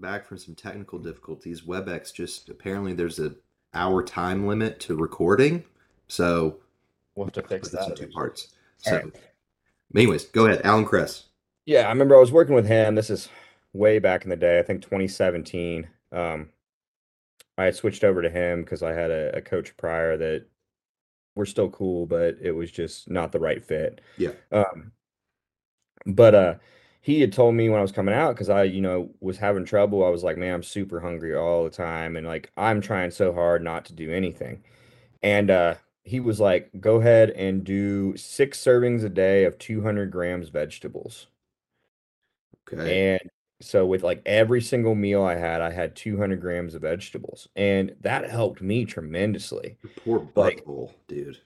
back from some technical difficulties. WebEx just apparently there's a hour time limit to recording, so We'll have to fix this in that. two parts. So, right. anyways, go ahead, Alan Kress. Yeah, I remember I was working with him. This is way back in the day, I think 2017. Um, I had switched over to him because I had a, a coach prior that we're still cool, but it was just not the right fit. Yeah. Um, but uh, he had told me when I was coming out because I, you know, was having trouble. I was like, man, I'm super hungry all the time, and like I'm trying so hard not to do anything. And uh, he was like, go ahead and do six servings a day of 200 grams vegetables. Okay. And so with like every single meal I had, I had 200 grams of vegetables, and that helped me tremendously. Your poor Like, butthole, dude.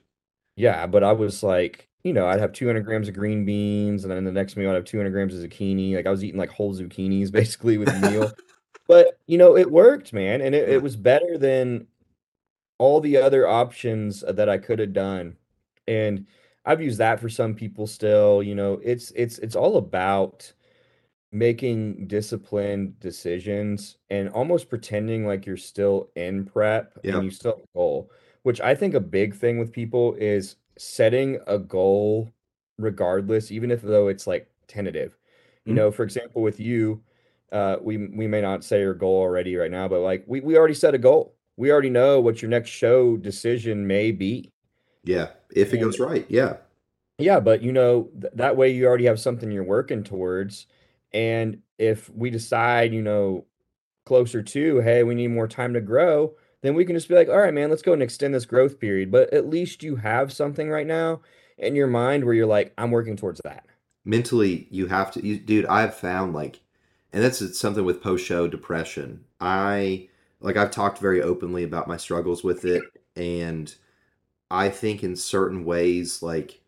Yeah, but I was like, you know, I'd have 200 grams of green beans, and then the next meal I'd have 200 grams of zucchini. Like I was eating like whole zucchinis basically with the meal. But you know, it worked, man, and it, it was better than all the other options that I could have done. And I've used that for some people still, you know, it's it's it's all about making disciplined decisions and almost pretending like you're still in prep Yeah. and you still have a goal, which I think a big thing with people is setting a goal regardless, even if though it's like tentative. You Mhm. know, for example, with you, uh, we we may not say your goal already right now, but like we we already set a goal. We already know what your next show decision may be. Yeah. If it And goes right, yeah. yeah, but you know, th that way you already have something you're working towards. And if we decide, you know, closer to, hey, we need more time to grow, then we can just be like, all right, man, let's go and extend this growth period. But at least you have something right now in your mind where you're like, I'm working towards that. Mentally, you have to, you, dude. I've found like, and that's something with post-show depression. I like I've talked very openly about my struggles with it, and I think in certain ways, like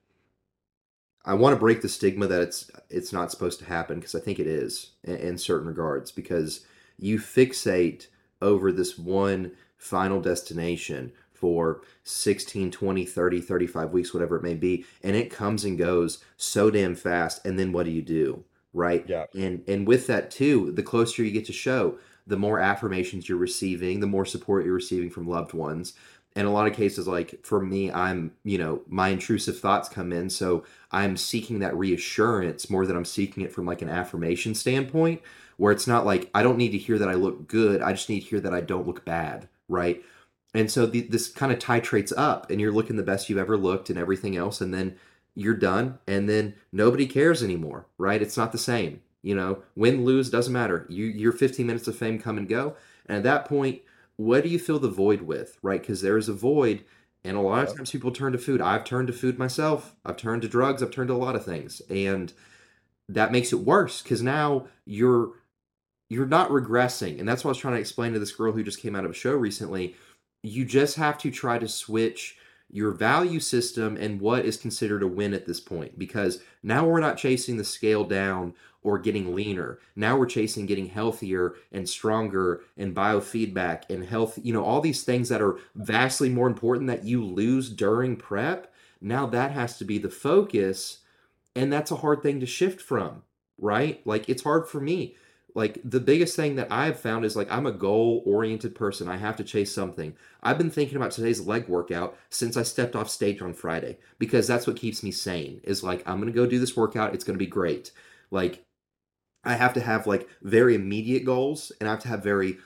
I want to break the stigma that it's it's not supposed to happen because I think it is in, in certain regards because you fixate over this one final destination for 16 20 30 35 weeks whatever it may be and it comes and goes so damn fast and then what do you do right? Yeah. and and with that too the closer you get to show the more affirmations you're receiving the more support you're receiving from loved ones. In a lot of cases like for me i'm you know my intrusive thoughts come in so i'm seeking that reassurance more than i'm seeking it from like an affirmation standpoint where it's not like i don't need to hear that i look good i just need to hear that i don't look bad right? And so the, this kind of titrates up and you're looking the best you've ever looked and everything else and then you're done and then nobody cares anymore right? It's not the same you know? Win lose doesn't matter. You your 15 minutes of fame come and go. And at that point what do you fill the void with right? Because there is a void and a lot of times people turn to food. I've turned to food myself. I've turned to drugs. I've turned to a lot of things. And that makes it worse because now you're you're not regressing and that's what i was trying to explain to this girl who just came out of a show recently. You just have to try to switch your value system and what is considered a win at this point because now we're not chasing the scale down or getting leaner. Now we're chasing getting healthier and stronger and biofeedback and health you know all these things that are vastly more important that you lose during prep. Now that has to be the focus and that's a hard thing to shift from right? Like it's hard for me like the biggest thing that i've found is like i'm a goal oriented person. I have to chase something. I've been thinking about today's leg workout since i stepped off stage on friday because that's what keeps me sane is like i'm gonna go do this workout. It's gonna be great. Like i have to have like very immediate goals and i have to have very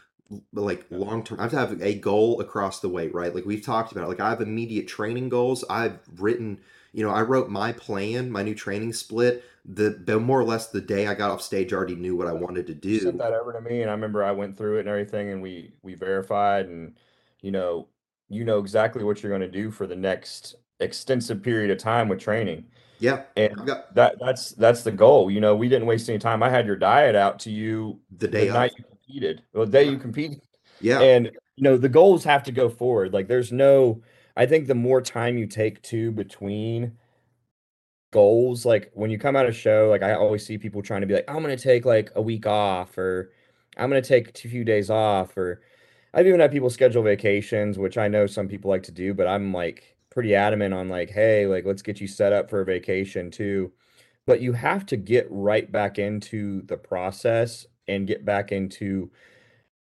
like long term i have to have a goal across the way right? Like we've talked about it. like i have immediate training goals. I've written you know i wrote my plan my new training split the, the more or less the day i got off stage I already knew what i wanted to You sent do that over to me, and I remember I went through it and everything, and we we verified, and you know, you know exactly what you're going to do for the next extensive period of time with training. yeah And got that that's that's the goal. You know, we didn't waste any time. I had your diet out to you the the day of night you competed, well, the day you competed. yeah And you know, the goals have to go forward. Like there's no, I think the more time you take to between goals, like when you come out of show, like I always see people trying to be like, I'm gonna take like a week off, or I'm gonna take a few days off, or I've even had people schedule vacations, which I know some people like to do, but I'm like pretty adamant on like, hey, like let's get you set up for a vacation too. But you have to get right back into the process and get back into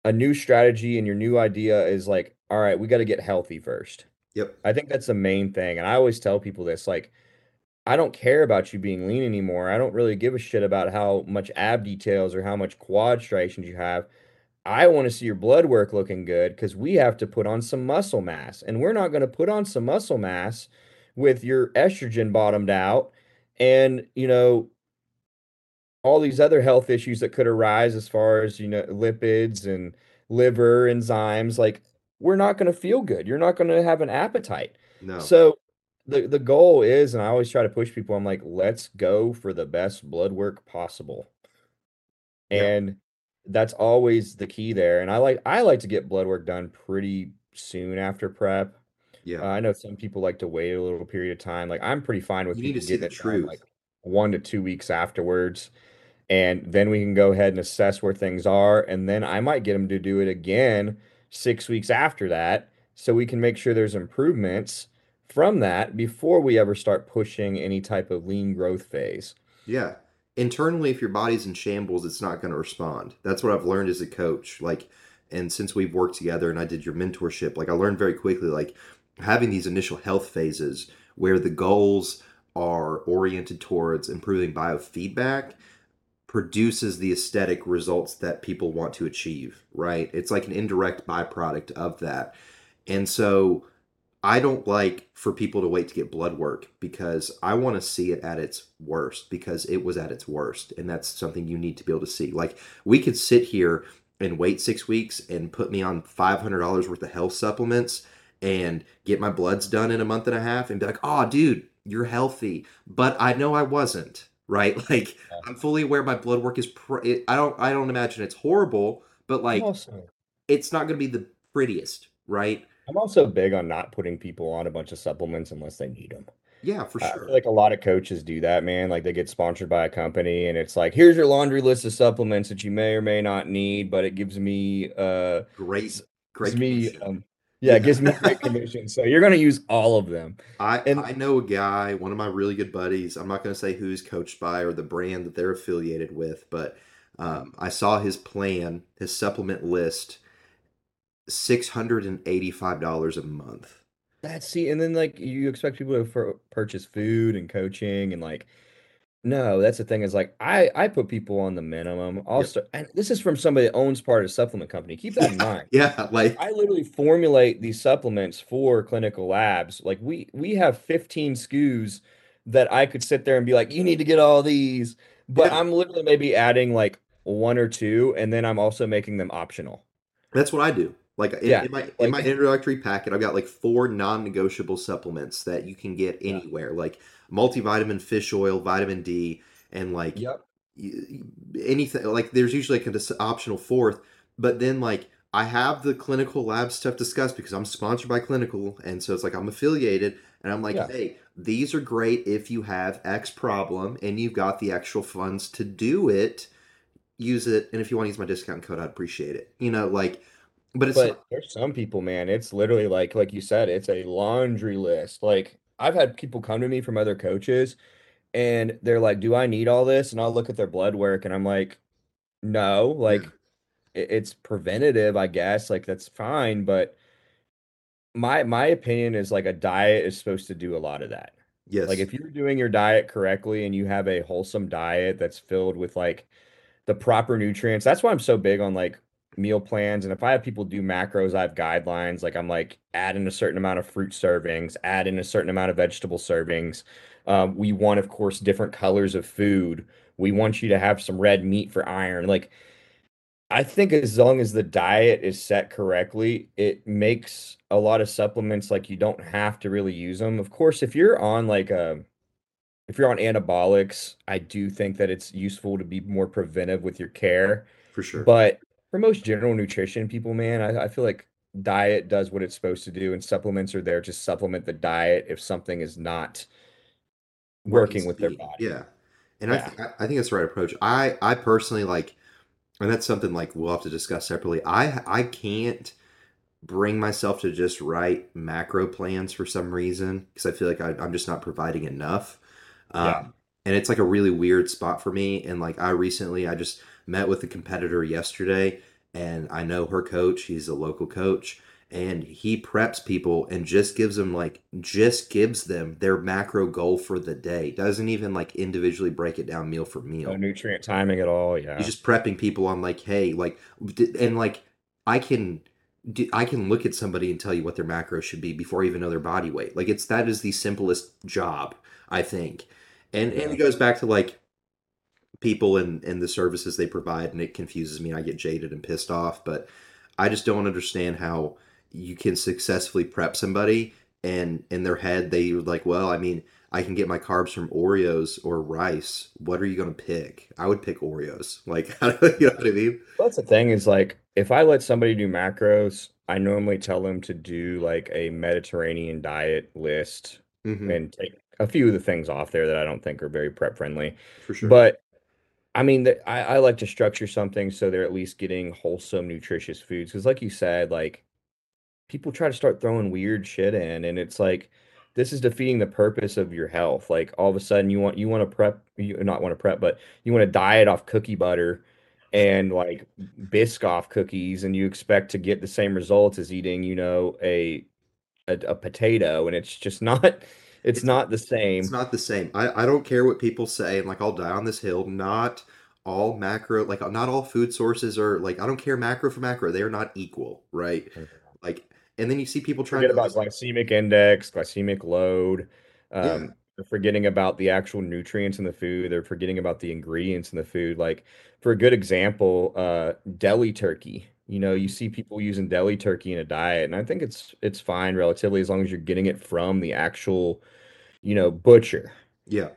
a new strategy and your new idea is like, all right, we got to get healthy first. Yep. I think that's the main thing. And I always tell people this like, I don't care about you being lean anymore. I don't really give a shit about how much ab details or how much quad striations you have. I want to see your blood work looking good because we have to put on some muscle mass. And we're not going to put on some muscle mass with your estrogen bottomed out and, you know, all these other health issues that could arise as far as, you know, lipids and liver enzymes. Like, we're not going to feel good. You're not going to have an appetite. No. So, the, the goal is, and I always try to push people, I'm like, let's go for the best blood work possible. Yeah. And that's always the key there. And I like I like to get blood work done pretty soon after prep. Uh, Yeah. I know some people like to wait a little period of time. Like I'm pretty fine with You need to people see the done truth. like one to two weeks afterwards. And then we can go ahead and assess where things are. And then I might get them to do it again six weeks after that. So we can make sure there's improvements from that before we ever start pushing any type of lean growth phase. Yeah. Internally, if your body's in shambles, it's not going to respond. That's what I've learned as a coach. Like, and since we've worked together and I did your mentorship, like I learned very quickly, like having these initial health phases where the goals are oriented towards improving biofeedback produces the aesthetic results that people want to achieve, right? It's like an indirect byproduct of that. And so I don't like for people to wait to get blood work because I want to see it at its worst because it was at its worst. And that's something you need to be able to see. Like we could sit here and wait six weeks and put me on $500 worth of health supplements and get my bloods done in a month and a half and be like, oh, dude, you're healthy. But I know I wasn't, right? Like Yeah. I'm fully aware my blood work is, pr- I don't, I don't imagine it's horrible, but like also it's not going to be the prettiest, right? I'm also big on not putting people on a bunch of supplements unless they need them. Yeah, for sure. like a lot of coaches do that, man. Like they get sponsored by a company and it's like, here's your laundry list of supplements that you may or may not need, but it gives me uh Great, great. gives me um yeah, it gives me great commission. So you're gonna use all of them. I and- I know a guy, one of my really good buddies. I'm not going to say who's coached by or the brand that they're affiliated with, but um, I saw his plan, his supplement list, six hundred and eighty-five dollars a month. That's see, and then like you expect people to for, purchase food and coaching and like no, that's the thing is like I I put people on the minimum. Also, and this is from somebody that owns part of a supplement company. Keep that in mind. Yeah, like I literally formulate these supplements for clinical labs. Like we we have 15 SKUs that I could sit there and be like, you need to get all these, but Yeah. I'm literally maybe adding like one or two, and then I'm also making them optional. that's what I do. Like in, Yeah, in my in my introductory packet, I've got like four non-negotiable supplements that you can get Yeah. anywhere, like multivitamin, fish oil, vitamin D, and like Yep. anything like there's usually like an optional fourth but then like i have the clinical lab stuff discussed because i'm sponsored by clinical and so it's like i'm affiliated and i'm like Yeah. hey these are great if you have x problem and you've got the actual funds to do it use it and if you want to use my discount code i'd appreciate it you know like but it's But there's some people, man, it's literally like like you said, it's a laundry list. Like I've had people come to me from other coaches and they're like, "Do I need all this?" And I'll look at their blood work and I'm like, "No, like it- it's preventative, I guess. Like that's fine, but my my opinion is like a diet is supposed to do a lot of that. yes Like if you're doing your diet correctly and you have a wholesome diet that's filled with like the proper nutrients, that's why I'm so big on like meal plans. And if I have people do macros, I have guidelines. Like I'm like add in a certain amount of fruit servings, add in a certain amount of vegetable servings. Um, we want, of course, different colors of food. We want you to have some red meat for iron. Like I think as long as the diet is set correctly, it makes a lot of supplements like you don't have to really use them. Of course, if you're on like a if you're on anabolics, I do think that it's useful to be more preventive with your care. for sure But for most general nutrition people, man, I, I feel like diet does what it's supposed to do, and supplements are there to supplement the diet if something is not working with their body. Yeah, and I, th- I think that's the right approach. I I personally like, and that's something like we'll have to discuss separately. I I can't bring myself to just write macro plans for some reason because I feel like I, I'm just not providing enough. Um, Yeah. And it's like a really weird spot for me. And like I recently, I just met with a competitor yesterday, and I know her coach. He's a local coach, and he preps people and just gives them like just gives them their macro goal for the day. Doesn't even like individually break it down meal for meal. No nutrient timing at all. Yeah, he's just prepping people on like, hey, like, and like, I can, I can look at somebody and tell you what their macros should be before I even know their body weight. Like, it's that is the simplest job, I think, and and it goes back to like people and and the services they provide, and it confuses me. I get jaded and pissed off, but I just don't understand how you can successfully prep somebody and in their head they would like, well, I mean. I can get my carbs from Oreos or rice. What are you going to pick? I would pick Oreos. Like, you know what I mean? Well, That's the thing is like if I let somebody do macros, I normally tell them to do like a Mediterranean diet list hmm and take a few of the things off there that I don't think are very prep friendly. For sure. But I mean, the, I, I like to structure something so they're at least getting wholesome, nutritious foods. Because, like you said, like people try to start throwing weird shit in, and it's like this is defeating the purpose of your health. Like all of a sudden, you want you want to prep, you not want to prep, but you want to diet off cookie butter and like Biscoff cookies, and you expect to get the same results as eating, you know, a a, a potato, and it's just not. It's It's not the same. it's not the same. I, I don't care what people say, and like I'll die on this hill. Not all macro, like not all food sources are like I don't care macro for macro. They are not equal, right? Like, and then you see people trying forget to about glycemic index, glycemic load. yeah, Um, they're forgetting about the actual nutrients in the food. They're forgetting about the ingredients in the food. Like for a good example, uh, deli turkey. You know, you see people using deli turkey in a diet, and I think it's it's fine relatively as long as you're getting it from the actual, you know, butcher yeah,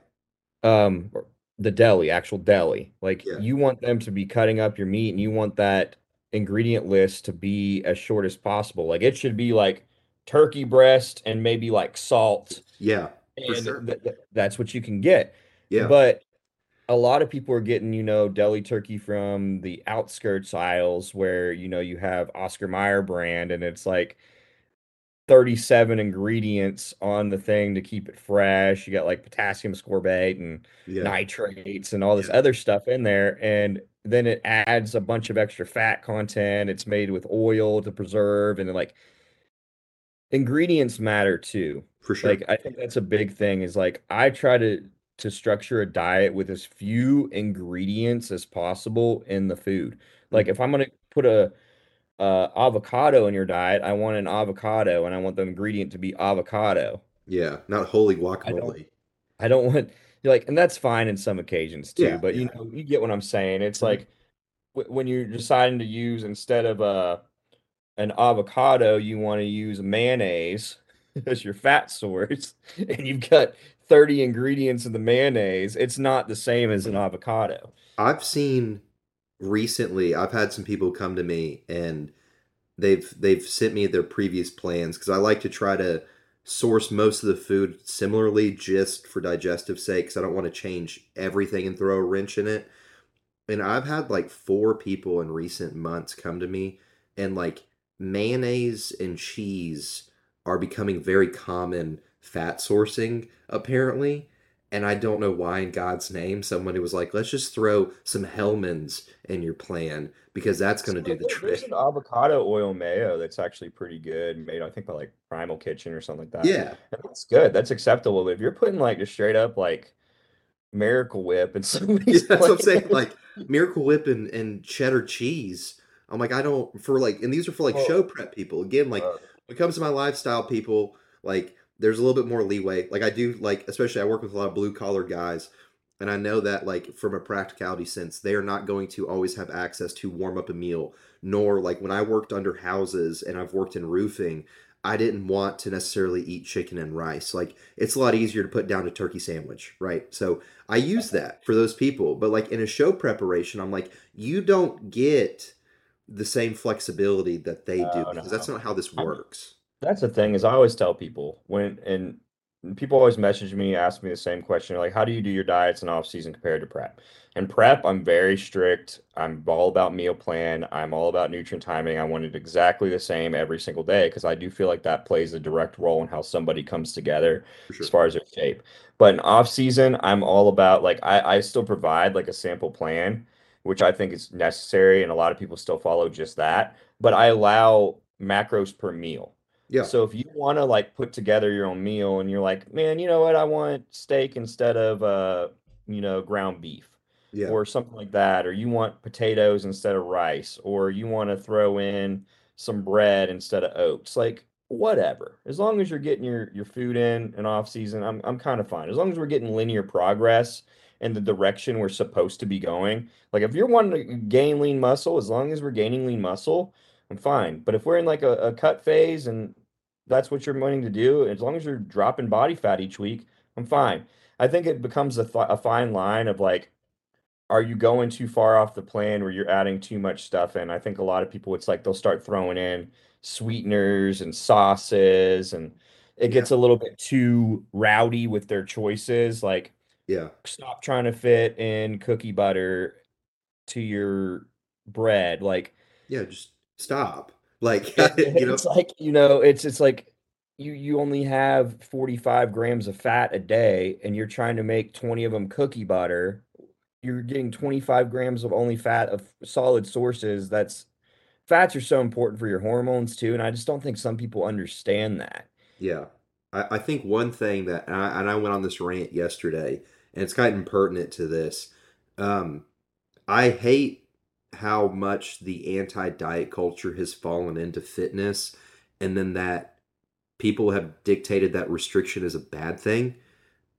um the deli, actual deli. Like yeah, you want them to be cutting up your meat and you want that ingredient list to be as short as possible. Like it should be like turkey breast and maybe like salt yeah, and sure. th th that's what you can get. Yeah, But a lot of people are getting, you know, deli turkey from the outskirts aisles where, you know, you have Oscar Mayer brand and it's like 37 ingredients on the thing to keep it fresh. You got like potassium ascorbate and yeah, nitrates and all this yeah, other stuff in there. And then it adds a bunch of extra fat content. It's made with oil to preserve and like ingredients matter too. for sure. Like I think that's a big thing is like I try to to structure a diet with as few ingredients as possible in the food. Like Mhm. if I'm gonna put a uh, avocado in your diet, I want an avocado and I want the ingredient to be avocado. Yeah, not holy I don't guacamole. I don't want like, and that's fine in some occasions too, Yeah, but you know, you get what I'm saying. It's mhm, like w when you're deciding to use instead of a an avocado, you want to use mayonnaise as your fat source, and you've got 30 ingredients in the mayonnaise. It's not the same as an avocado. I've seen recently. I've had some people come to me and they've they've sent me their previous plans because I like to try to source most of the food similarly just for digestive sake because I don't want to change everything and throw a wrench in it. And I've had like four people in recent months come to me and like mayonnaise and cheese are becoming very common fat sourcing apparently. And I don't know why in God's name somebody was like, let's just throw some Hellmann's in your plan because that's going to So do the there- there's an trick. avocado oil mayo that's actually pretty good, made I think by like Primal Kitchen or something like that. Yeah. And that's good. That's acceptable. But if you're putting like just straight up like Miracle Whip and some of Yeah, that's what I'm saying. Like Miracle Whip and, and cheddar cheese. I'm like, I don't for like, and these are for like well, show prep people. Again, like uh, when it comes to my lifestyle people, like there's a little bit more leeway. Like I do, like especially I work with a lot of blue collar guys, and I know that like from a practicality sense, they are not going to always have access to warm up a meal. Nor like when I worked under houses and I've worked in roofing, I didn't want to necessarily eat chicken and rice. Like it's a lot easier to put down a turkey sandwich, right? So I use that for those people. But like in a show preparation, I'm like, you don't get the same flexibility that they do no, because that's not how this works. That's the thing is I always tell people when and people always message me, ask me the same question, like, how do you do your diets in off season compared to prep? And prep, I'm very strict. I'm all about meal plan. I'm all about nutrient timing. I want it exactly the same every single day because I do feel like that plays a direct role in how somebody comes together For as far as their shape. But in off season, I'm all about like I, I still provide like a sample plan which I think is necessary, and a lot of people still follow just that. But I allow macros per meal. Yeah. So if you want to like put together your own meal and you're like, man, you know what, I want steak instead of uh, you know, ground beef Yeah. or something like that, or you want potatoes instead of rice, or you want to throw in some bread instead of oats, like whatever. As long as you're getting your your food in and off season, I'm I'm kind of fine. As long as we're getting linear progress in the direction we're supposed to be going. Like if you're wanting to gain lean muscle, as long as we're gaining lean muscle, I'm fine. But if we're in like a, a cut phase and that's what you're wanting to do, as long as you're dropping body fat each week, I'm fine. I think it becomes a, th- a fine line of like are you going too far off the plan where you're adding too much stuff in? I think a lot of people, it's like they'll start throwing in sweeteners and sauces, and it Yeah. gets a little bit too rowdy with their choices. Like, Yeah. stop trying to fit in cookie butter to your bread. Like, Yeah. Just stop. Like, you know, it's like, you know, it's it's like you you only have 45 grams of fat a day and you're trying to make 20 of them cookie butter. You're getting 25 grams of only fat of solid sources. That's fats are so important for your hormones too, and I just don't think some people understand that. Yeah. I, I think one thing that, and I, and I went on this rant yesterday, and it's kind of pertinent to this. Um, I hate how much the anti diet culture has fallen into fitness, and then that people have dictated that restriction is a bad thing.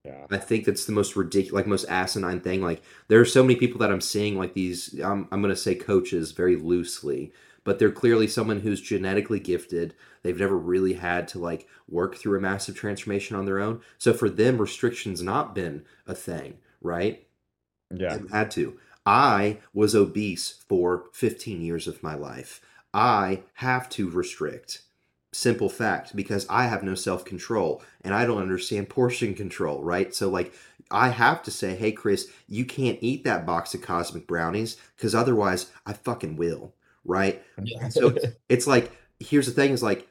Yeah. I think that's the most ridiculous, like most asinine thing. Like there are so many people that I'm seeing, like these. I'm I'm gonna say coaches very loosely, but they're clearly someone who's genetically gifted. They've never really had to like work through a massive transformation on their own. So for them, restrictions not been a thing, right? Yeah. Had to. I was obese for 15 years of my life. I have to restrict. Simple fact, because I have no self control and I don't understand portion control, right? So, like, I have to say, hey, Chris, you can't eat that box of cosmic brownies because otherwise I fucking will, right? Yeah. So it's like, here's the thing is like,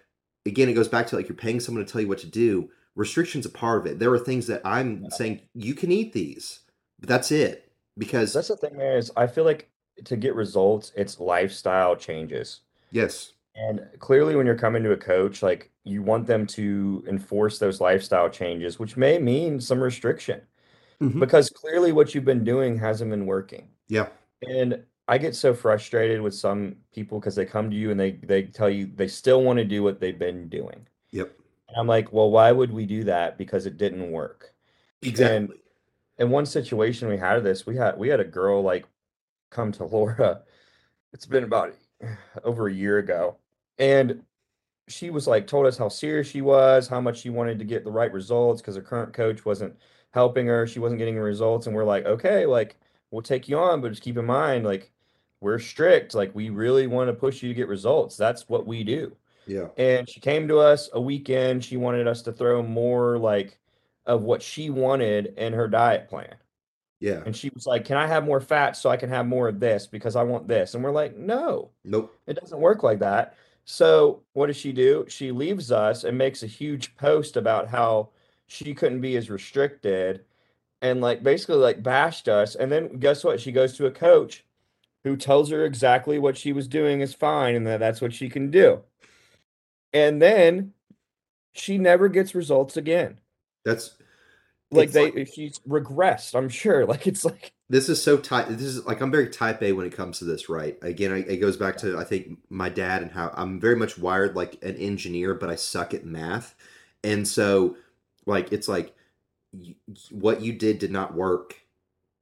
again, it goes back to like you're paying someone to tell you what to do. Restriction's a part of it. There are things that I'm saying you can eat these, but that's it. Because, That's the thing, is I feel like to get results, it's lifestyle changes. yes, And clearly, when you're coming to a coach, like you want them to enforce those lifestyle changes, which may mean some restriction Mhm. because clearly what you've been doing hasn't been working. yeah, And I get so frustrated with some people because they come to you and they they tell you they still want to do what they've been doing. yep, And I'm like, well, why would we do that? Because it didn't work. exactly. In one situation we had of this, we had we had a girl like come to Laura. It's been about over a year ago. And she was like told us how serious she was, how much she wanted to get the right results because her current coach wasn't helping her. She wasn't getting results. And we're like, okay, like we'll take you on, but just keep in mind, like we're strict. Like we really want to push you to get results. That's what we do. Yeah, And she came to us a weekend. She wanted us to throw more like of what she wanted in her diet plan. yeah, And she was like, Can I have more fat so I can have more of this because I want this? And we're like, No, nope, it doesn't work like that. So what does she do? She leaves us and makes a huge post about how she couldn't be as restricted and like basically like bashed us. And then guess what? She goes to a coach who tells her exactly what she was doing is fine and that that's what she can do. And then she never gets results again. that's Like It's they like- she's regressed, I'm sure. Like it's like this is so tight. This is like I'm very type A when it comes to this, right? Again, I, it goes back to I think my dad and how I'm very much wired like an engineer, but I suck at math, and so like it's like y- what you did did not work,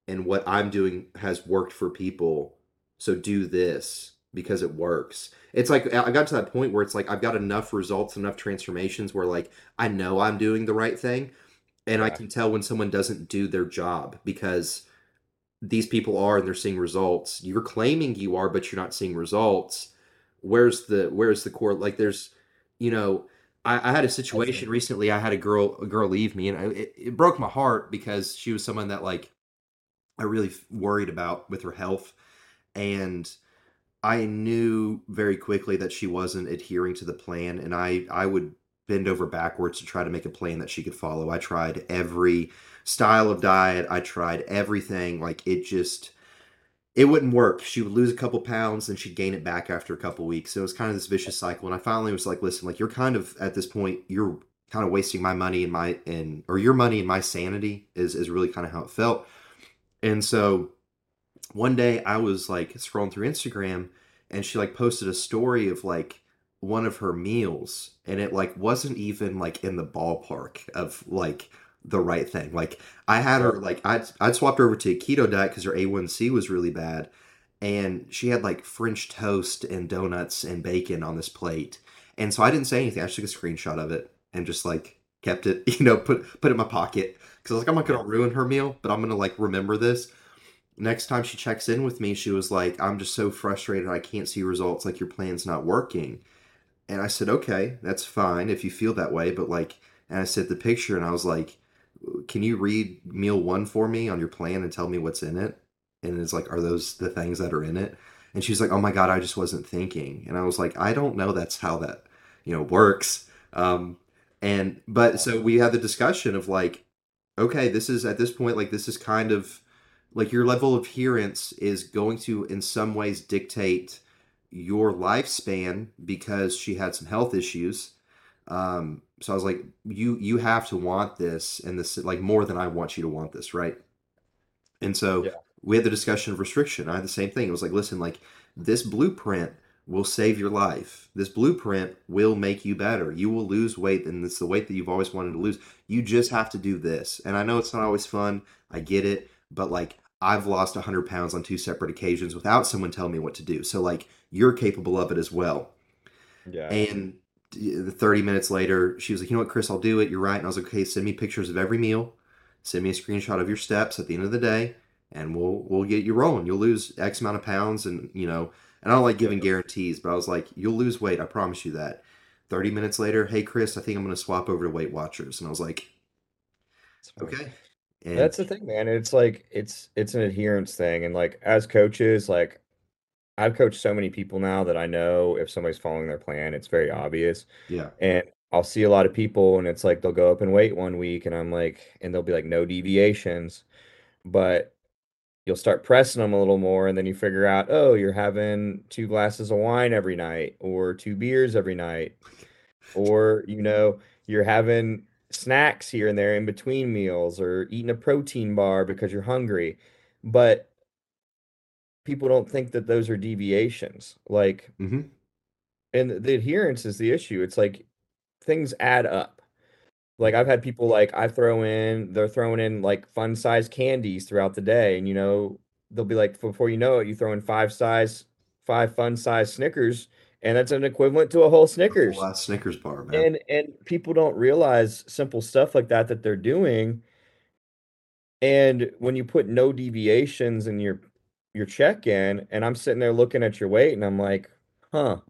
and what I'm doing has worked for people. So do this because it works. It's like I got to that point where it's like I've got enough results, enough transformations where like I know I'm doing the right thing, and I can tell when someone doesn't do their job because these people are and they're seeing results. You're claiming you are, but you're not seeing results. Where's the where's the core? Like there's, you know, I, I had a situation recently. I had a girl a girl leave me, and I, it, it broke my heart because she was someone that like I really worried about with her health, and I knew very quickly that she wasn't adhering to the plan, and I I would bend over backwards to try to make a plan that she could follow. I tried every style of diet. I tried everything. Like it just it wouldn't work. She would lose a couple pounds and she'd gain it back after a couple weeks. So it was kind of this vicious cycle. And I finally was like, listen, like you're kind of at this point, you're kind of wasting my money and my and or your money and my sanity is is really kind of how it felt. And so one day I was like scrolling through Instagram and she like posted a story of like one of her meals and it like wasn't even like in the ballpark of like the right thing. Like I had her like I'd I'd swapped her over to a keto diet because her A1C was really bad, and she had like French toast and donuts and bacon on this plate. And so I didn't say anything. I just took a screenshot of it and just like kept it, you know, put put it in my pocket because I was like, I'm not gonna ruin her meal, but I'm gonna like remember this. Next time she checks in with me, she was like, I'm just so frustrated. I can't see results. Like your plan's not working. And I said, okay, that's fine if you feel that way. But like, and I said the picture and I was like, can you read meal one for me on your plan and tell me what's in it? And it's like, are those the things that are in it? And she's like, oh my God, I just wasn't thinking. And I was like, I don't know that's how that, you know, works. Um, and, but so we had the discussion of like, okay, this is at this point, like, this is kind of like your level of adherence is going to, in some ways, dictate your lifespan because she had some health issues. Um, so I was like, you you have to want this and this like more than I want you to want this, right? And so Yeah. we had the discussion of restriction. I had the same thing. It was like, listen, like this blueprint will save your life. This blueprint will make you better. You will lose weight, and it's the weight that you've always wanted to lose. You just have to do this. And I know it's not always fun. I get it, but like I've lost 100 pounds on two separate occasions without someone telling me what to do. So like you're capable of it as well. Yeah. And the 30 minutes later, she was like, you know what, Chris, I'll do it. You're right. And I was like, okay, send me pictures of every meal. Send me a screenshot of your steps at the end of the day, and we'll we'll get you rolling. You'll lose X amount of pounds, and you know, and I don't like giving guarantees, but I was like, you'll lose weight. I promise you that. 30 minutes later, hey Chris, I think I'm gonna swap over to Weight Watchers. And I was like, okay. And That's the thing, man. It's like it's it's an adherence thing. And like as coaches, like I've coached so many people now that I know if somebody's following their plan, it's very obvious. yeah, And I'll see a lot of people and it's like they'll go up and weight one week and I'm like, and they'll be like, no deviations. But you'll start pressing them a little more and then you figure out, oh, you're having two glasses of wine every night or two beers every night. Or, you know, you're having snacks here and there in between meals or eating a protein bar because you're hungry. But people don't think that those are deviations. Like, hmm and the adherence is the issue. It's like things add up. Like I've had people like I throw in, they're throwing in like fun size candies throughout the day, and you know, they'll be like, before you know it, you throw in five size, five fun size Snickers, and that's an equivalent to a whole Snickers. last Snickers bar, man. And and people don't realize simple stuff like that that they're doing. And when you put no deviations in your your check-in, and I'm sitting there looking at your weight, and I'm like, huh.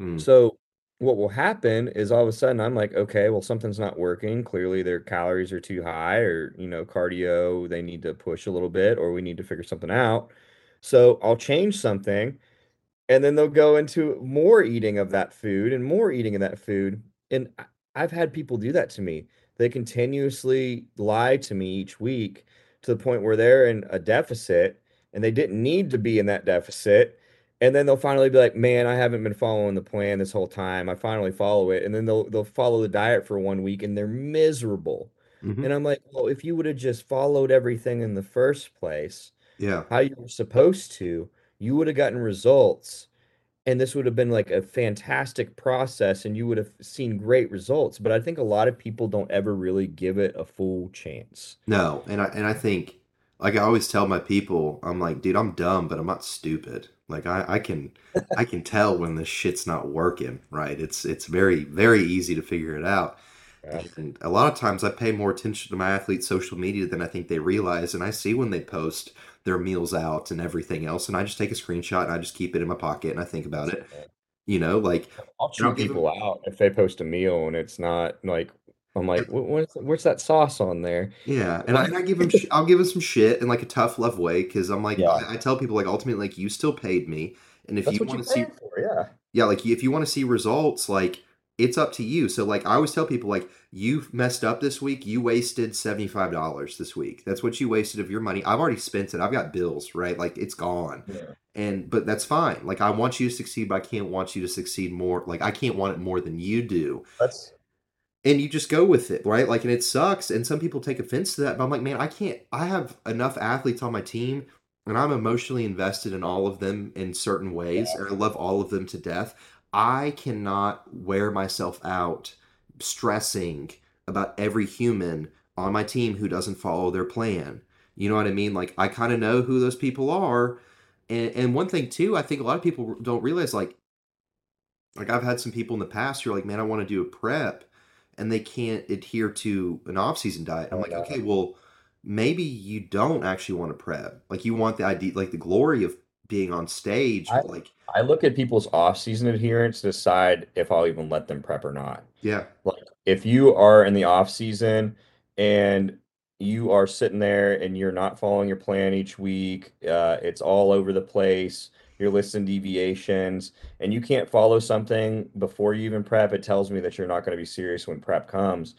Mm, So what will happen is all of a sudden I'm like, okay, well, something's not working. Clearly their calories are too high, or you know, cardio, they need to push a little bit, or we need to figure something out. So I'll change something, and then they'll go into more eating of that food and more eating of that food. And I've had people do that to me. They continuously lie to me each week to the point where they're in a deficit and they didn't need to be in that deficit. And then they'll finally be like, "Man, I haven't been following the plan this whole time. I finally follow it." And then they'll they'll follow the diet for one week and they're miserable. hmm And I'm like, "Well, if you would have just followed everything in the first place, Yeah. how you were supposed to, you would have gotten results and this would have been like a fantastic process and you would have seen great results. But I think a lot of people don't ever really give it a full chance. No, and I and I think like I always tell my people, I'm like, dude, I'm dumb, but I'm not stupid. Like I, I can I can tell when this shit's not working, right? It's it's very, very easy to figure it out. Yeah. And a lot of times I pay more attention to my athletes' social media than I think they realize, and I see when they post their meals out and everything else, and I just take a screenshot and I just keep it in my pocket and I think about it. You know, like I'll chew them people out if they post a meal and it's not like I'm like, "Wh- where's that sauce on there? Yeah, and I, and I give him, sh- I'll give him some shit in like a tough love way because I'm like, Yeah, I, I tell people like ultimately like you still paid me, and if that's you want to see, for. Yeah, yeah, like if you want to see results, like it's up to you. So like I always tell people like you messed up this week, you wasted $75 this week. That's what you wasted of your money. I've already spent it. I've got bills, right? Like it's gone. Yeah. And but that's fine. Like I want you to succeed, but I can't want you to succeed more. Like I can't want it more than you do. That's And you just go with it, right? Like and it sucks and some people take offense to that, but I'm like, man, I can't I have enough athletes on my team and I'm emotionally invested in all of them in certain ways, and I love all of them to death. I cannot wear myself out stressing about every human on my team who doesn't follow their plan. You know what I mean? Like I kind of know who those people are. And and one thing too, I think a lot of people don't realize like like I've had some people in the past who are like, "Man, I want to do a prep." And they can't adhere to an off-season diet. I'm oh like, "Okay, well, maybe you don't actually want to prep. Like you want the idea like the glory of being on stage, I like I look at people's off-season adherence to decide if I'll even let them prep or not. yeah. Like if you are in the off season and you are sitting there and you're not following your plan each week, uh, it's all over the place. You're listing deviations and you can't follow something before you even prep. It tells me that you're not going to be serious when prep comes.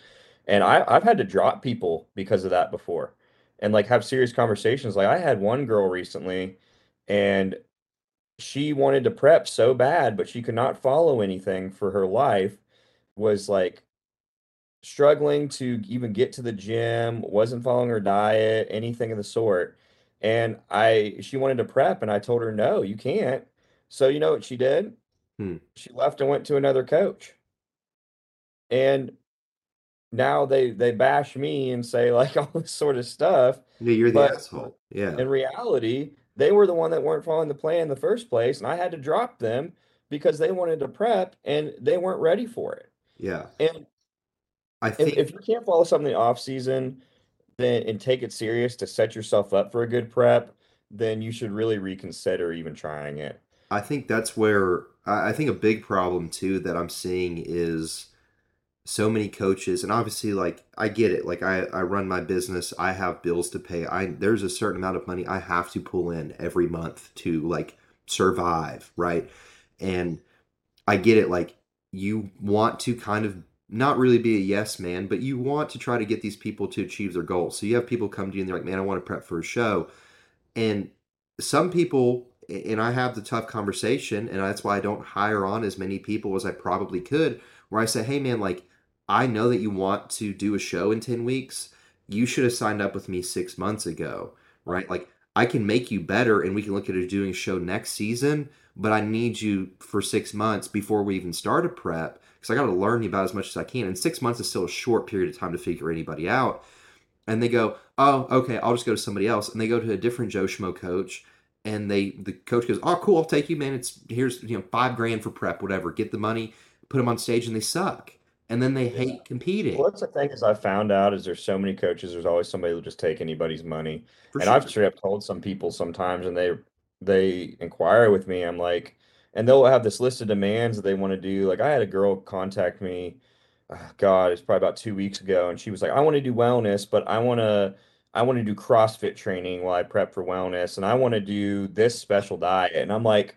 And I, I've had to drop people because of that before and like have serious conversations. Like I had one girl recently and she wanted to prep so bad, but she could not follow anything for her life, was like struggling to even get to the gym, wasn't following her diet, anything of the sort. And I she wanted to prep and I told her, "No, you can't." So you know what she did? Hmm. She left and went to another coach. And now they they bash me and say like all this sort of stuff, Yeah, you're the asshole. Yeah. in reality, they were the one that weren't following the plan in the first place, and I had to drop them because they wanted to prep and they weren't ready for it. Yeah. And I if, think if you can't follow something off season, then and take it serious to set yourself up for a good prep, then you should really reconsider even trying it. I think that's where I think a big problem too that I'm seeing is so many coaches and obviously like I get it. Like I I run my business, I have bills to pay. I there's a certain amount of money I have to pull in every month to like survive, right? And I get it. Like you want to kind of not really be a yes man, but you want to try to get these people to achieve their goals. So you have people come to you and they're like, "Man, I want to prep for a show." And some people and I have the tough conversation and that's why I don't hire on as many people as I probably could where I say, "Hey man, like I know that you want to do a show in 10 weeks. You should have signed up with me 6 months ago." Right? Like I can make you better and we can look at doing a show next season, but I need you for 6 months before we even start a prep because I got to learn you about as much as I can. And 6 months is still a short period of time to figure anybody out and they go, "Oh, okay, I'll just go to somebody else." And they go to a different Joe Schmo coach, and they the coach goes, "Oh, cool, I'll take you, man. It's here's you know five grand for prep, whatever. Get the money, put them on stage, and they suck, and then they Yeah. hate competing Well, that's the thing is I found out is there's so many coaches, there's always somebody who'll just take anybody's money. for And I've sure. straight up told some people sometimes and they they inquire with me. I'm like, and they'll have this list of demands that they want to do. Like I had a girl contact me, ah, God, it's probably about two weeks ago, and she was like, I want to do wellness, but I want to I want to do CrossFit training while I prep for wellness, and I want to do this special diet. And I'm like,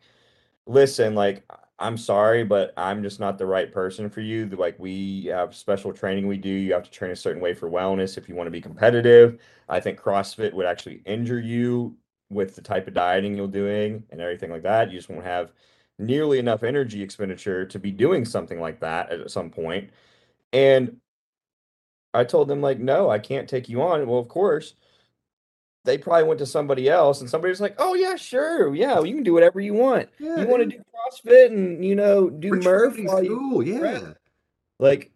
listen, like I'm sorry, but I'm just not the right person for you. Like we have special training we do. You have to train a certain way for wellness if you want to be competitive. I think CrossFit would actually injure you with the type of dieting you're doing and everything like that. You just won't have nearly enough energy expenditure to be doing something like that at some point. And I told them like, no, I can't take you on. Well, of course, they probably went to somebody else and somebody was like, oh yeah, sure. Yeah, you can do whatever you want. Yeah, You want to do CrossFit and you know do Murph cool. Yeah, Like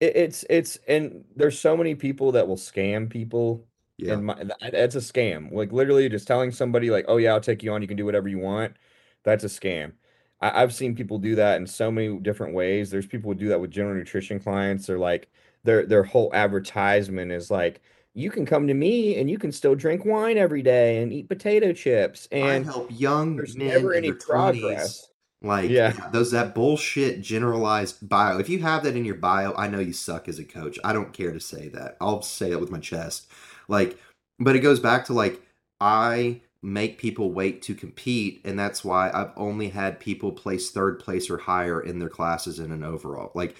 it, it's it's and there's so many people that will scam people. Yeah. And my that- that's a scam. Like literally just telling somebody like, oh yeah, I'll take you on. You can do whatever you want. That's a scam. I, I've seen people do that in so many different ways. There's people who do that with general nutrition clients. They're like their their whole advertisement is like, you can come to me and you can still drink wine every day and eat potato chips. I And help young there's men never any their twenties. Like Yeah. yeah, those that bullshit generalized bio. If you have that in your bio, I know you suck as a coach. I don't care to say that. I'll say it with my chest. Like, but it goes back to like I make people wait to compete and that's why I've only had people place third place or higher in their classes in an overall. Like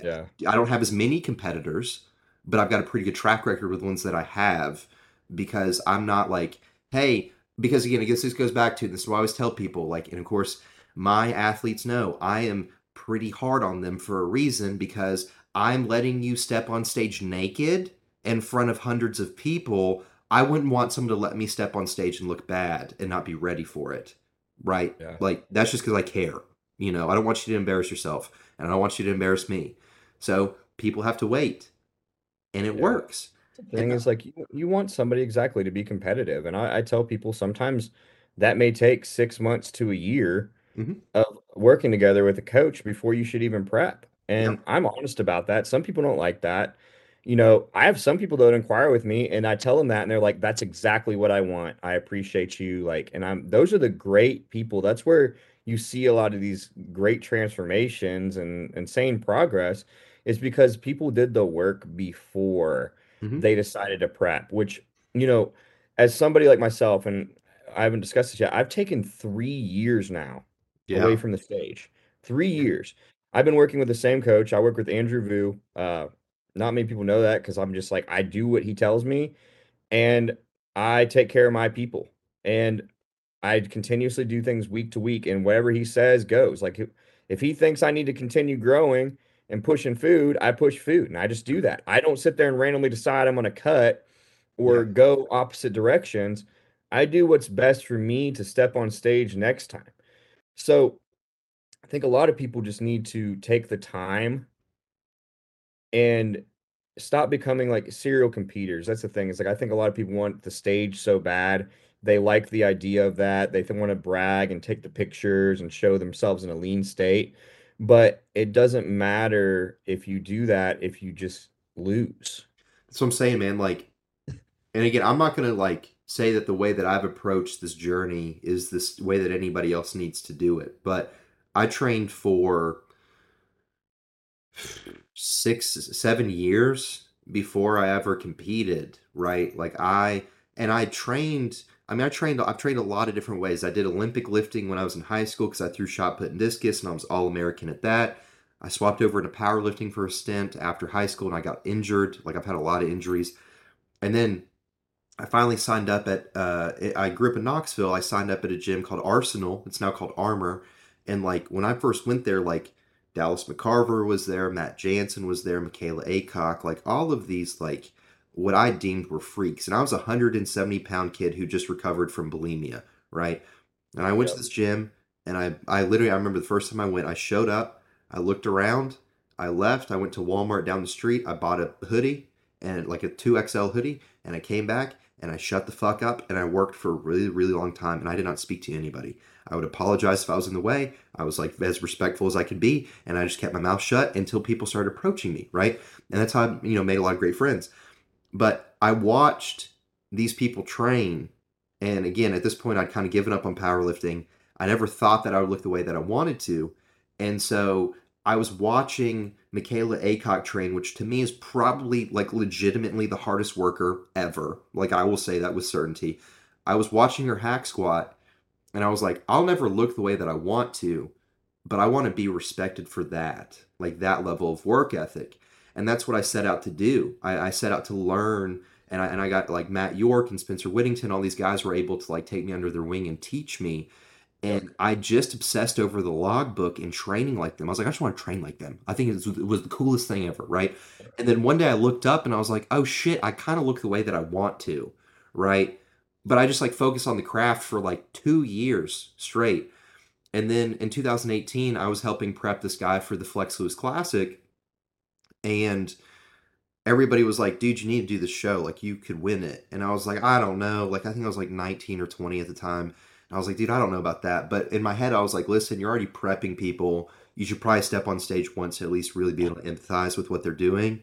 Yeah. I don't have as many competitors, but I've got a pretty good track record with ones that I have because I'm not like, hey, because again, I guess this goes back to this is what I always tell people, like, and of course, my athletes know I am pretty hard on them for a reason because I'm letting you step on stage naked in front of hundreds of people. I wouldn't want someone to let me step on stage and look bad and not be ready for it. Right? Yeah. Like, that's just because I care. You know, I don't want you to embarrass yourself and I don't want you to embarrass me. So people have to wait. And it Yeah. works. The thing is like you, you want somebody exactly to be competitive. And I, I tell people sometimes that may take six months to a year Mhm. of working together with a coach before you should even prep. And Yep. I'm honest about that. Some people don't like that. You know, I have some people that inquire with me and I tell them that and they're like, that's exactly what I want. I appreciate you. Like, and I'm those are the great people. That's where you see a lot of these great transformations and insane progress is because people did the work before Mhm. they decided to prep, which, you know, as somebody like myself, and I haven't discussed this yet, I've taken three years now away from the stage. Three years. I've been working with the same coach. I work with Andrew Vu. Uh, not many people know that because I'm just like, I do what he tells me and I take care of my people. And I continuously do things week to week, and whatever he says goes. Like if, he thinks I need to continue growing and pushing food, I push food, and I just do that. I don't sit there and randomly decide I'm going to cut or Yeah. go opposite directions. I do what's best for me to step on stage next time. So I think a lot of people just need to take the time and stop becoming like serial competitors. That's the thing. It's like I think a lot of people want the stage so bad. They like the idea of that. They want to brag and take the pictures and show themselves in a lean state. But it doesn't matter if you do that if you just lose. That's what I'm saying, man. Like, and again, I'm not gonna like say that the way that I've approached this journey is this way that anybody else needs to do it. But I trained for six, seven years before I ever competed, right? Like I and I trained. I mean, I trained. I've trained a lot of different ways. I did Olympic lifting when I was in high school because I threw shot put and discus, and I was all American at that. I swapped over into powerlifting for a stint after high school, and I got injured. Like I've had a lot of injuries, and then I finally signed up at. Uh, I grew up in Knoxville. I signed up at a gym called Arsenal. It's now called Armor, and like when I first went there, like Dallas McCarver was there, Matt Jansen was there, Michaela Aycock, like all of these like what I deemed were freaks. And I was a 170 pound kid who just recovered from bulimia, right? And I went Yep. to this gym and I I literally I remember the first time I went, I showed up, I looked around, I left, I went to Walmart down the street, I bought a hoodie and like a 2XL hoodie, and I came back and I shut the fuck up and I worked for a really, really long time and I did not speak to anybody. I would apologize if I was in the way. I was like as respectful as I could be, and I just kept my mouth shut until people started approaching me, right? And that's how I, you know, made a lot of great friends. But I watched these people train, and again, at this point, I'd kind of given up on powerlifting. I never thought that I would look the way that I wanted to, and so I was watching Michaela Aycock train, which to me is probably like legitimately the hardest worker ever. Like I will say that with certainty. I was watching her hack squat, and I was like, I'll never look the way that I want to, but I want to be respected for that, like that level of work ethic. And that's what I set out to do. I, I set out to learn, and I, and I got like Matt York and Spencer Whittington. All these guys were able to like take me under their wing and teach me. And I just obsessed over the logbook and training like them. I was like, I just want to train like them. I think it was, it was the coolest thing ever, right? And then one day I looked up and I was like, oh shit, I kind of look the way that I want to, right? But I just like focused on the craft for like two years straight. And then in 2018, I was helping prep this guy for the Flex Lewis Classic. And everybody was like, dude, you need to do this show. Like, you could win it. And I was like, I don't know. Like, I think I was like 19 or 20 at the time. And I was like, dude, I don't know about that. But in my head, I was like, listen, you're already prepping people. You should probably step on stage once to at least really be able to empathize with what they're doing.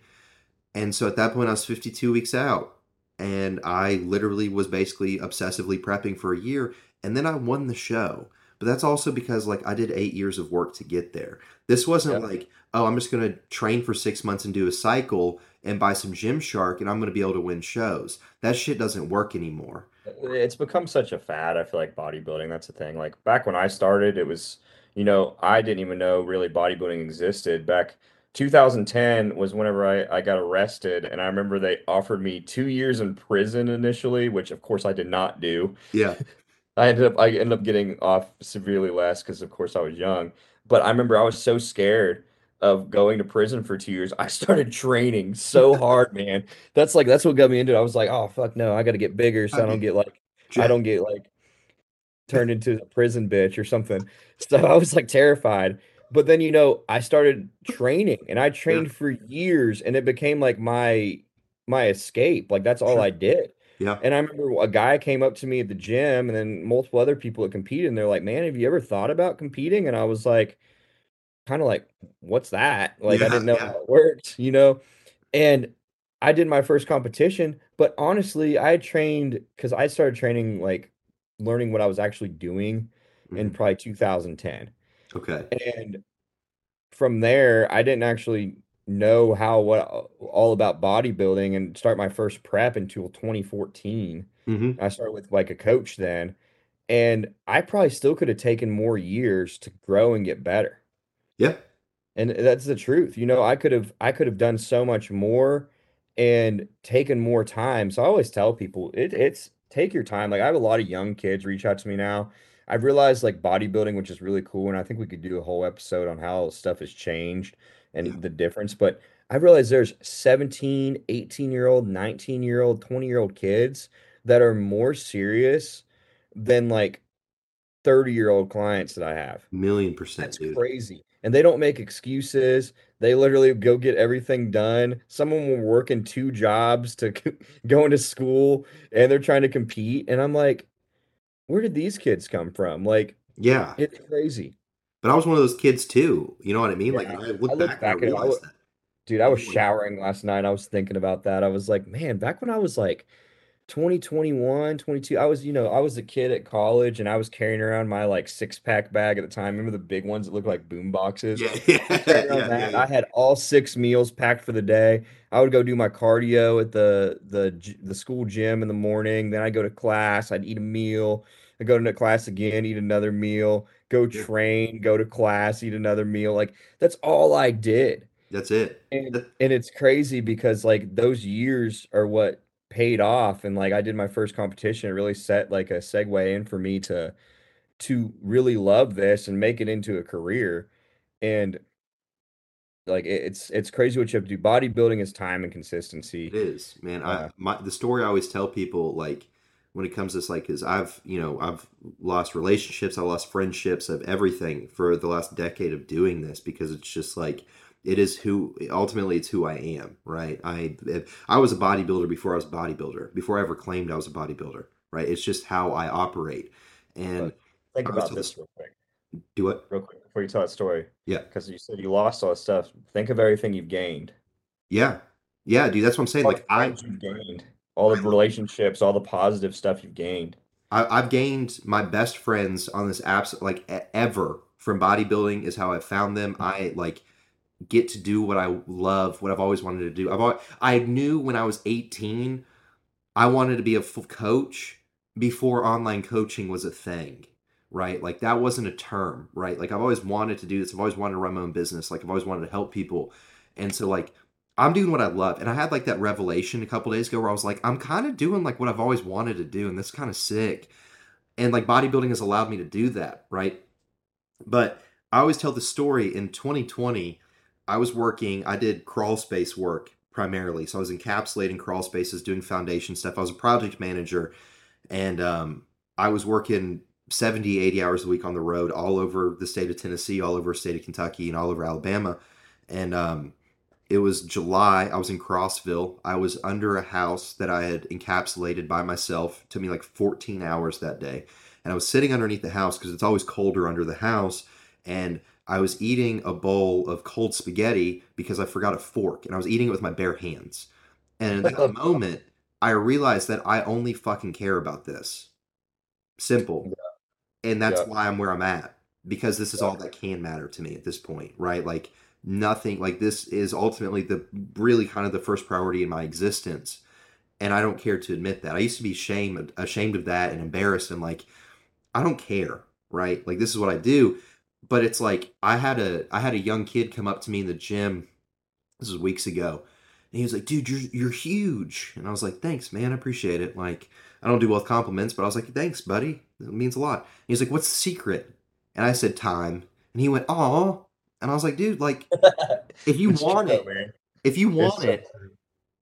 And so at that point, I was 52 weeks out. And I literally was basically obsessively prepping for a year. And then I won the show. but that's also because like I did eight years of work to get there. This wasn't Yeah. like, oh, I'm just gonna train for six months and do a cycle and buy some Gymshark and I'm gonna be able to win shows. That shit doesn't work anymore. It's become such a fad, I feel like bodybuilding, that's the thing. Like back when I started, it was, you know, I didn't even know really bodybuilding existed. Back 2010 was whenever I, I got arrested, and I remember they offered me two years in prison initially, which of course I did not do. Yeah. I ended up I ended up getting off severely less because of course I was young. But I remember I was so scared of going to prison for two years. I started training so hard, man. That's like that's what got me into it. I was like, oh fuck no, I gotta get bigger so I don't get like I don't get like turned into a prison bitch or something. So I was like terrified. But then, you know, I started training and I Yeah. trained for years and it became like my my escape. Like that's all Sure. I did. Yeah. And I remember a guy came up to me at the gym and then multiple other people that competed and they're like, "Man, have you ever thought about competing?" And I was like, kind of like, "What's that?" Like I didn't know Yeah. how it worked, you know? And I did my first competition, but honestly, I trained because I started training like learning what I was actually doing in Mhm. probably 2010. Okay. And from there, I didn't actually know how what all about bodybuilding and start my first prep until 2014. hmm I started with like a coach then, and I probably still could have taken more years to grow and get better. Yeah. And that's the truth. You know, I could have I could have done so much more and taken more time. So I always tell people it, it's take your time. Like I have a lot of young kids reach out to me now. I've realized like bodybuilding, which is really cool, and I think we could do a whole episode on how stuff has changed Yeah. and the difference. But I've realized there's 17, 18 year old, 19 year old, 20 year old kids that are more serious than like 30 year old clients that I have. Million percent, That's dude. crazy. And they don't make excuses. They literally go get everything done. Some of them were working two jobs to go into school and they're trying to compete. And I'm like, where did these kids come from? Like, Yeah. it's crazy. But I was one of those kids too. You know what I mean? Like Yeah. when I I look look back, and I back at it, I realized that. Dude, I was showering last night. I was thinking about that. I was like, man, back when I was like 2021, 22, I was, you know, I was a kid at college and I was carrying around my like six pack bag at the time. Remember the big ones that looked like boom boxes? Yeah, yeah, yeah, yeah, I had all six meals packed for the day. I would go do my cardio at the the the school gym in the morning. Then I'd go to class. I'd eat a meal. I'd go to class again, eat another meal. Go train. Go to class, eat another meal. Like that's all I did. That's it. And and it's crazy because like those years are what paid off. And like I did my first competition. It really set like a segue in for me to to really love this and make it into a career. And like it's it's crazy what you have to do. Bodybuilding is time and consistency. It is, man. I uh, my the story I always tell people like when it comes to this, like, is I've you know I've lost relationships, I lost friendships, of everything for the last decade of doing this because it's just like it is who ultimately it's who I am, right? I I was a bodybuilder before I was a bodybuilder, before I ever claimed I was a bodybuilder, right? It's just how I operate, and think about this real quick, do what? real quick before you tell that story. Yeah. Because you said you lost all that stuff. Think of everything you've gained. Yeah, yeah, dude. That's what I'm saying. All Like I you've gained, all the relationships, all the positive stuff you've gained. I, I've gained my best friends on this apps like ever from bodybuilding is how I found them. Mm-hmm. I like get to do what I love, what I've always wanted to do. I've always, I knew when I was 18 I wanted to be a full coach before online coaching was a thing, right? Like that wasn't a term, right? Like I've always wanted to do this. I've always wanted to run my own business. Like I've always wanted to help people. And so like I'm doing what I love. And I had like that revelation a couple days ago where I was like, I'm kind of doing like what I've always wanted to do. And that's kind of sick. And like bodybuilding has allowed me to do that, right? But I always tell the story in 2020, I was working, I did crawl space work primarily. So I was encapsulating crawl spaces, doing foundation stuff. I was a project manager and um, I was working 70, 80 hours a week on the road all over the state of Tennessee, all over the state of Kentucky, and all over Alabama. And um, it was July. I was in Crossville. I was under a house that I had encapsulated by myself. It took me like 14 hours that day. And I was sitting underneath the house because it's always colder under the house. And I was eating a bowl of cold spaghetti because I forgot a fork. And I was eating it with my bare hands. And in that moment, I realized that I only fucking care about this. Simple. and that's Yeah. why I'm where I'm at because this is Yeah. all that can matter to me at this point, right? Like nothing like this is ultimately the really kind of the first priority in my existence and I don't care to admit that. I used to be ashamed ashamed of that and embarrassed and like I don't care, right? Like this is what I do, but it's like I had a I had a young kid come up to me in the gym this was weeks ago. And he was like, "Dude, you're you're huge." And I was like, "Thanks, man. I appreciate it." Like I don't do well with compliments, but I was like, "Thanks, buddy. It means a lot." He's like, "What's the secret?" And I said, "Time." And he went, "Oh." And I was like, "Dude, like if you want it, man. if you want so it,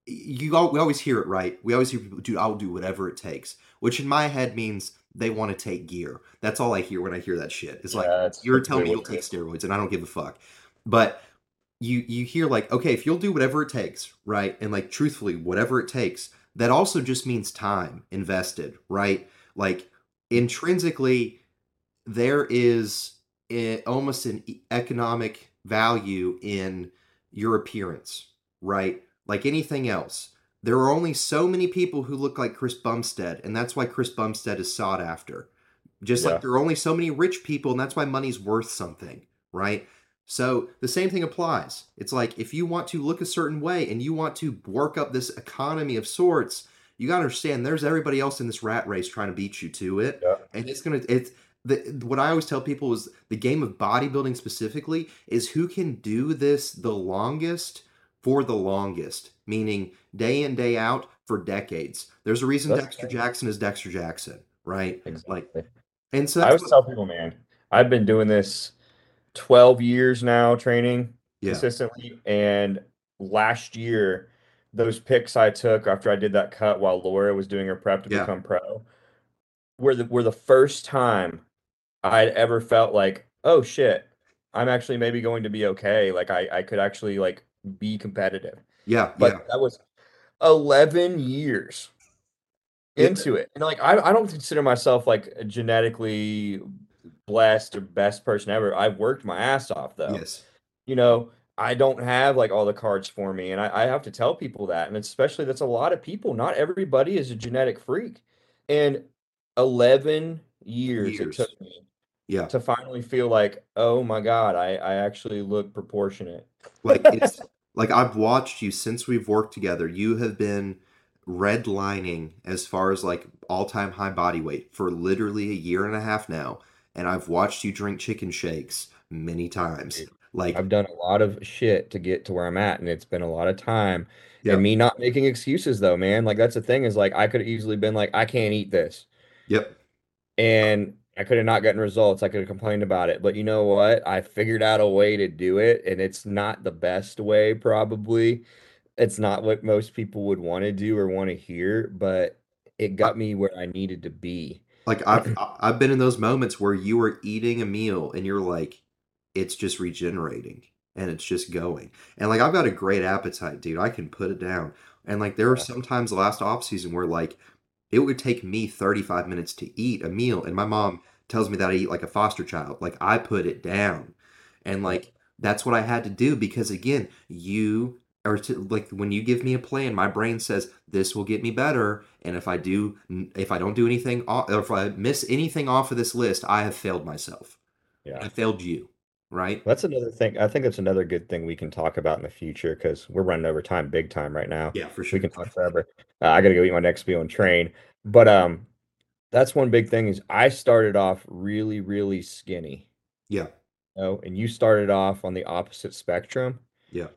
you all, we always hear it right. We always hear people, dude, I'll do whatever it takes, which in my head means they want to take gear. That's all I hear when I hear that shit. It's like Yeah, that's you're telling me you'll take steroids, and I don't give a fuck. But you you hear like, okay, if you'll do whatever it takes, right? And like truthfully, whatever it takes, that also just means time invested, right? Like intrinsically, there is eh, almost an economic value in your appearance, right? Like anything else. There are only so many people who look like Chris Bumstead, and that's why Chris Bumstead is sought after. Just like there are only so many rich people, and that's why money's worth something, right? So the same thing applies. It's like if you want to look a certain way and you want to work up this economy of sorts, you got to understand there's everybody else in this rat race trying to beat you to it Yeah. and it's gonna it's the what I always tell people is the game of bodybuilding specifically is who can do this the longest for the longest, meaning day in day out for decades. There's a reason That's Dexter Jackson is Dexter Jackson, right? Like, exactly. and so I always what, tell people, man, I've been doing this 12 years now, training yeah, consistently. And last year, those pics I took after I did that cut while Laura was doing her prep to yeah, become pro were the were the first time I'd ever felt like, oh shit, I'm actually maybe going to be okay. Like I, I could actually like be competitive. Yeah, yeah, But that was 11 years yeah, into it. And like I, I don't consider myself like a genetically blessed or best person ever. I've worked my ass off though. yes, You know, I don't have like all the cards for me. And I, I have to tell people that. And especially that's a lot of people. Not everybody is a genetic freak. And 11 years it took me yeah. to finally feel like, oh my God, I, I actually look proportionate. Like it's like I've watched you since we've worked together. You have been redlining as far as like all-time high body weight for literally a year and a half now, and I've watched you drink chicken shakes many times. Like, I've done a lot of shit to get to where I'm at, and it's been a lot of time. yeah, And me not making excuses though, man. Like that's the thing is like I could have easily been like, I can't eat this. yep, And I could have not gotten results. I could have complained about it. But you know what? I figured out a way to do it, and it's not the best way, probably. It's not what most people would want to do or want to hear, but it got me where I needed to be. like I've I've been in those moments where you are eating a meal and you're like, it's just regenerating and it's just going. And like I've got a great appetite, dude. I can put it down. And like there were sometimes last off season where like it would take me 35 minutes to eat a meal and my mom tells me that I eat like a foster child. Like I put it down. And like that's what I had to do because again, you are to, like when you give me a plan, my brain says this will get me better and if I do if I don't do anything or if I miss anything off of this list, I have failed myself. Yeah. I failed you, right? That's another thing. I think that's another good thing we can talk about in the future because we're running over time big time right now. Yeah, for sure. We can talk forever. Uh, I gotta go eat my next meal and train. But um, that's one big thing is I started off really, really skinny, Yeah, you know, and you started off on the opposite spectrum. yeah,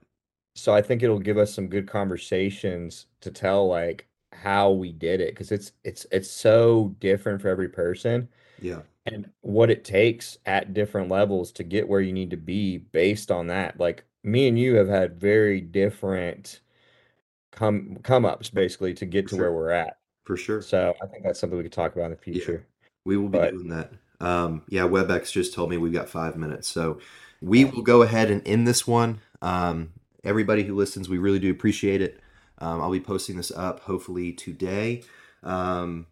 So I think it'll give us some good conversations to tell like how we did it because it's it's it's so different for every person yeah, and what it takes at different levels to get where you need to be based on that. Like me and you have had very different come come ups basically to get for to where we're at. For sure. So I think that's something we could talk about in the Yeah, future. we will be But doing that. Um, yeah, WebEx just told me we've got five minutes. So we will go ahead and end this one. Um, everybody who listens, we really do appreciate it. Um, I'll be posting this up hopefully today. Um,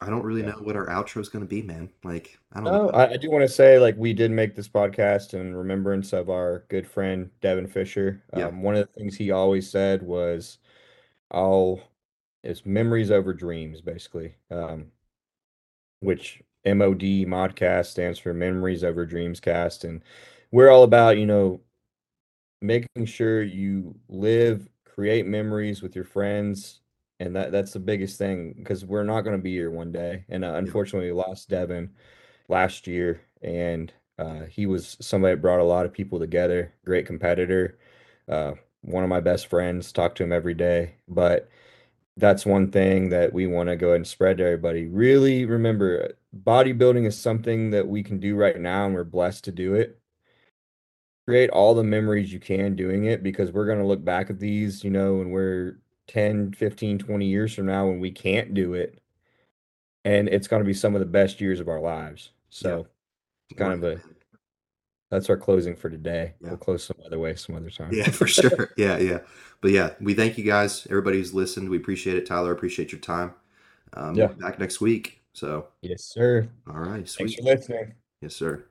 I don't really yeah. know what our outro is going to be, man. Like, I don't No, know. I, I do want to say like we did make this podcast in remembrance of our good friend Devin Fisher. Yeah, Um, one of the things he always said was, "I'll it's memories over dreams," basically. Um, which MOD Modcast stands for Memories Over Dreams Cast, and we're all about you know making sure you live, create memories with your friends, and that that's the biggest thing because we're not going to be here one day. And uh, unfortunately, we lost Devin last year, and uh, he was somebody that brought a lot of people together. Great competitor, uh, one of my best friends. Talk to him every day, but that's one thing that we want to go ahead and spread to everybody. Really remember, bodybuilding is something that we can do right now, and we're blessed to do it. Create all the memories you can doing it because we're going to look back at these, you know, and we're 10, 15, 20 years from now when we can't do it. And it's going to be some of the best years of our lives. So, yeah. kind of a that's our closing for today. Yeah. We'll close some other way some other time. Yeah, for sure. yeah, yeah. But yeah, we thank you guys, everybody who's listened. We appreciate it. Tyler, appreciate your time. Um, yeah. back next week. So yes, sir. All right. Sweet. Thanks for listening. Yes, sir.